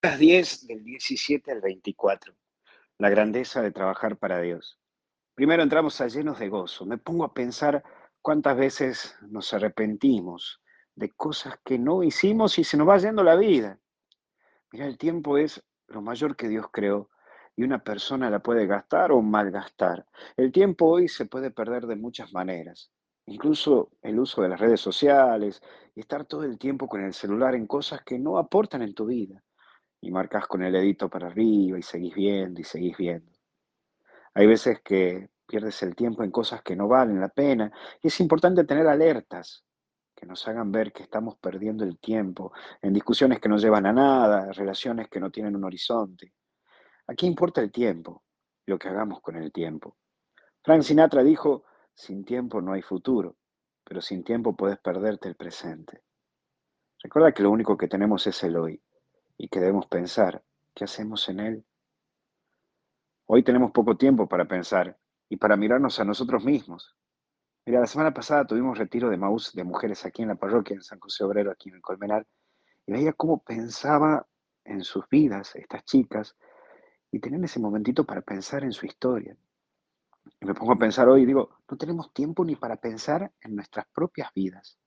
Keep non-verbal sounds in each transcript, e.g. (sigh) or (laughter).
Las 10 del 17 al 24. La grandeza de trabajar para Dios. Primero entramos a llenos de gozo. Me pongo a pensar cuántas veces nos arrepentimos de cosas que no hicimos y se nos va yendo la vida. Mira, el tiempo es lo mayor que Dios creó y una persona la puede gastar o malgastar. El tiempo hoy se puede perder de muchas maneras. Incluso el uso de las redes sociales y estar todo el tiempo con el celular en cosas que no aportan en tu vida y marcas con el dedito para arriba y seguís viendo y seguís viendo. Hay veces que pierdes el tiempo en cosas que no valen la pena y es importante tener alertas que nos hagan ver que estamos perdiendo el tiempo en discusiones que no llevan a nada, relaciones que no tienen un horizonte. Aquí importa el tiempo, lo que hagamos con el tiempo. Frank Sinatra dijo, sin tiempo no hay futuro, pero sin tiempo puedes perderte el presente. Recuerda que lo único que tenemos es el hoy y que debemos pensar qué hacemos en él. Hoy tenemos poco tiempo para pensar y para mirarnos a nosotros mismos. Mira, la semana pasada tuvimos retiro de Maús de mujeres aquí en la parroquia, en San José Obrero, aquí en el Colmenar, y veía cómo pensaba en sus vidas estas chicas y tenían ese momentito para pensar en su historia. Y me pongo a pensar hoy y digo, no tenemos tiempo ni para pensar en nuestras propias vidas.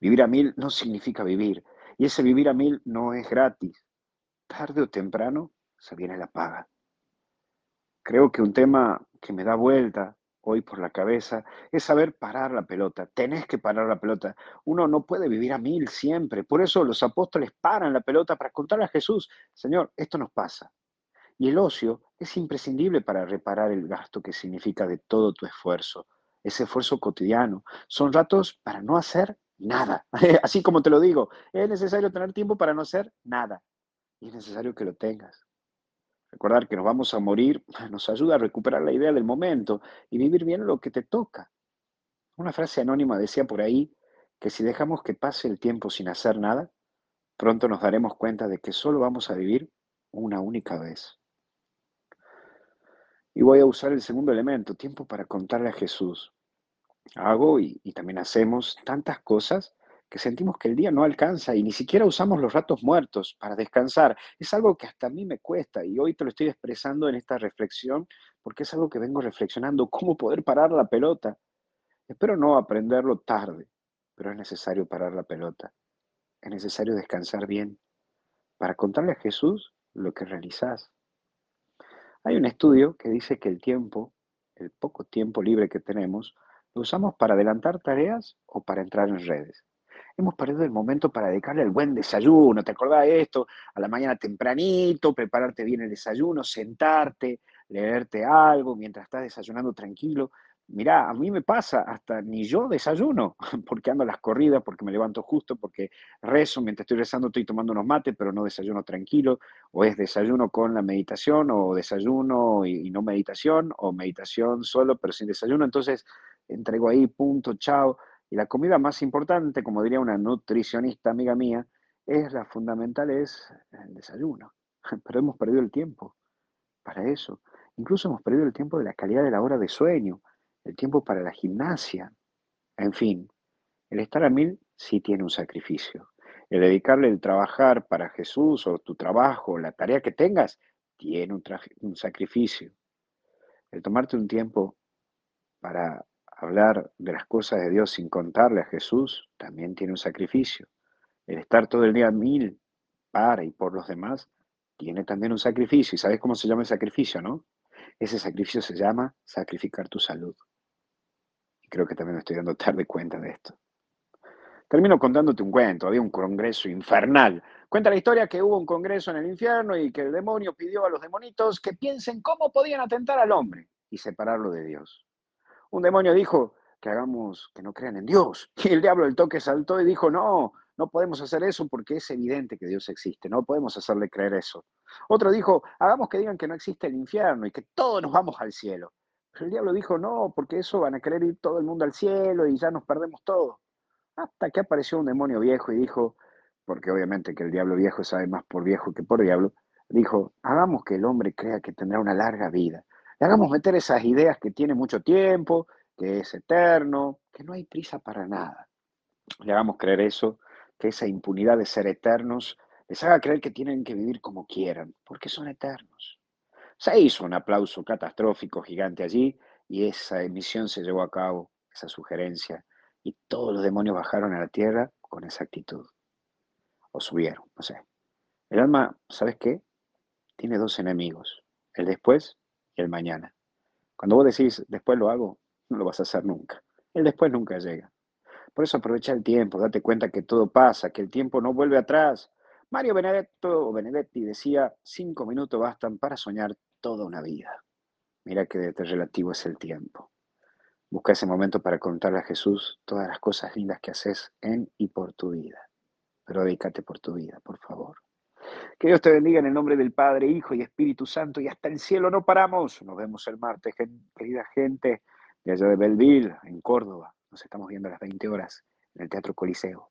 Vivir a mil no significa vivir, y ese vivir a mil no es gratis. Tarde o temprano se viene la paga. Creo que un tema que me da vuelta hoy por la cabeza es saber parar la pelota. Tenés que parar la pelota. Uno no puede vivir a mil siempre. Por eso los apóstoles paran la pelota para contarle a Jesús, Señor, esto nos pasa. Y el ocio es imprescindible para reparar el gasto que significa de todo tu esfuerzo, ese esfuerzo cotidiano. Son ratos para no hacer nada. (laughs) Así como te lo digo, es necesario tener tiempo para no hacer nada. Y es necesario que lo tengas. Recordar que nos vamos a morir (sighs) nos ayuda a recuperar la idea del momento y vivir bien lo que te toca. Una frase anónima decía por ahí que si dejamos que pase el tiempo sin hacer nada, pronto nos daremos cuenta de que solo vamos a vivir una única vez. Y voy a usar el segundo elemento, tiempo para contarle a Jesús hago y, también hacemos tantas cosas que sentimos que el día no alcanza y ni siquiera usamos los ratos muertos para descansar. Es algo que hasta a mí me cuesta y hoy te lo estoy expresando en esta reflexión porque es algo que vengo reflexionando, (laughs) cómo poder parar la pelota. Espero no aprenderlo tarde, pero es necesario parar la pelota. Es necesario descansar bien para contarle a Jesús lo que realizás. Hay un estudio que dice que el tiempo, el poco tiempo libre que tenemos, lo usamos para adelantar tareas o para entrar en redes. Hemos perdido el momento para dedicarle el buen desayuno. ¿Te acordás de esto? A la mañana tempranito, prepararte bien el desayuno, sentarte, leerte algo mientras estás desayunando tranquilo. Mirá, a mí me pasa, hasta ni yo desayuno, (laughs) porque ando a las corridas, porque me levanto justo, porque rezo, mientras estoy rezando estoy tomando unos mates, pero no desayuno tranquilo, o es desayuno con la meditación, o desayuno y, y no meditación, o meditación solo, pero sin desayuno. Entonces, entrego ahí, punto, chao. Y la comida más importante, como diría una nutricionista amiga mía, es la fundamental, es el desayuno. (laughs) Pero hemos perdido el tiempo para eso. Incluso hemos perdido el tiempo de la calidad de la hora de sueño, el tiempo para la gimnasia. En fin, el estar a mil sí tiene un sacrificio. El dedicarle el trabajar para Jesús o tu trabajo, la tarea que tengas, tiene un, un sacrificio. El tomarte un tiempo para hablar de las cosas de Dios sin contarle a Jesús también tiene un sacrificio. El estar todo el día mil para y por los demás tiene también un sacrificio. ¿Y sabes cómo se llama el sacrificio, no? Ese sacrificio se llama sacrificar tu salud. Y creo que también me estoy dando (laughs) tarde cuenta de esto. Termino contándote un cuento. Había un congreso infernal. Cuenta la historia que hubo un congreso en el infierno y que el demonio pidió a los demonitos que piensen cómo podían atentar al hombre y separarlo de Dios. Un demonio dijo que hagamos que no crean en Dios. (laughs) Y el diablo el toque saltó y dijo, no, no podemos hacer eso porque es evidente que Dios existe, no podemos hacerle creer eso. Otro dijo, hagamos que digan que no existe el infierno y que todos nos vamos al cielo. Pero el diablo dijo, no, porque eso van a querer ir todo el mundo al cielo y ya nos perdemos todo. Hasta que apareció un demonio viejo y dijo, porque obviamente que el diablo viejo sabe más por viejo que por diablo, dijo, hagamos que el hombre crea que tendrá una larga vida le hagamos meter esas ideas que tiene mucho tiempo, que es eterno, que no hay prisa para nada. Le hagamos creer eso, que esa impunidad de ser eternos les haga creer que tienen que vivir como quieran, porque son eternos. Se hizo un aplauso catastrófico gigante allí y esa emisión se llevó a cabo, esa sugerencia, y todos los demonios bajaron a la tierra con esa actitud. O subieron, no sé. El alma, ¿sabes qué? Tiene dos enemigos, el después y el mañana. Cuando vos decís, después lo hago, no lo vas a hacer nunca. El después nunca llega. Por eso aprovecha el tiempo, date cuenta que todo pasa, que el tiempo no vuelve atrás. Mario Benedetto Benedetti decía, cinco minutos bastan para soñar toda una vida. Mira qué relativo es el tiempo. Busca ese momento para contarle a Jesús todas las cosas lindas que haces en y por tu vida. Pero dedícate por tu vida, por favor. Que Dios te bendiga en el nombre del Padre, Hijo y Espíritu Santo. Y hasta el cielo no paramos. Nos vemos el martes, querida gente de allá de Belleville, en Córdoba. Nos estamos viendo a las 20 horas en el Teatro Coliseo.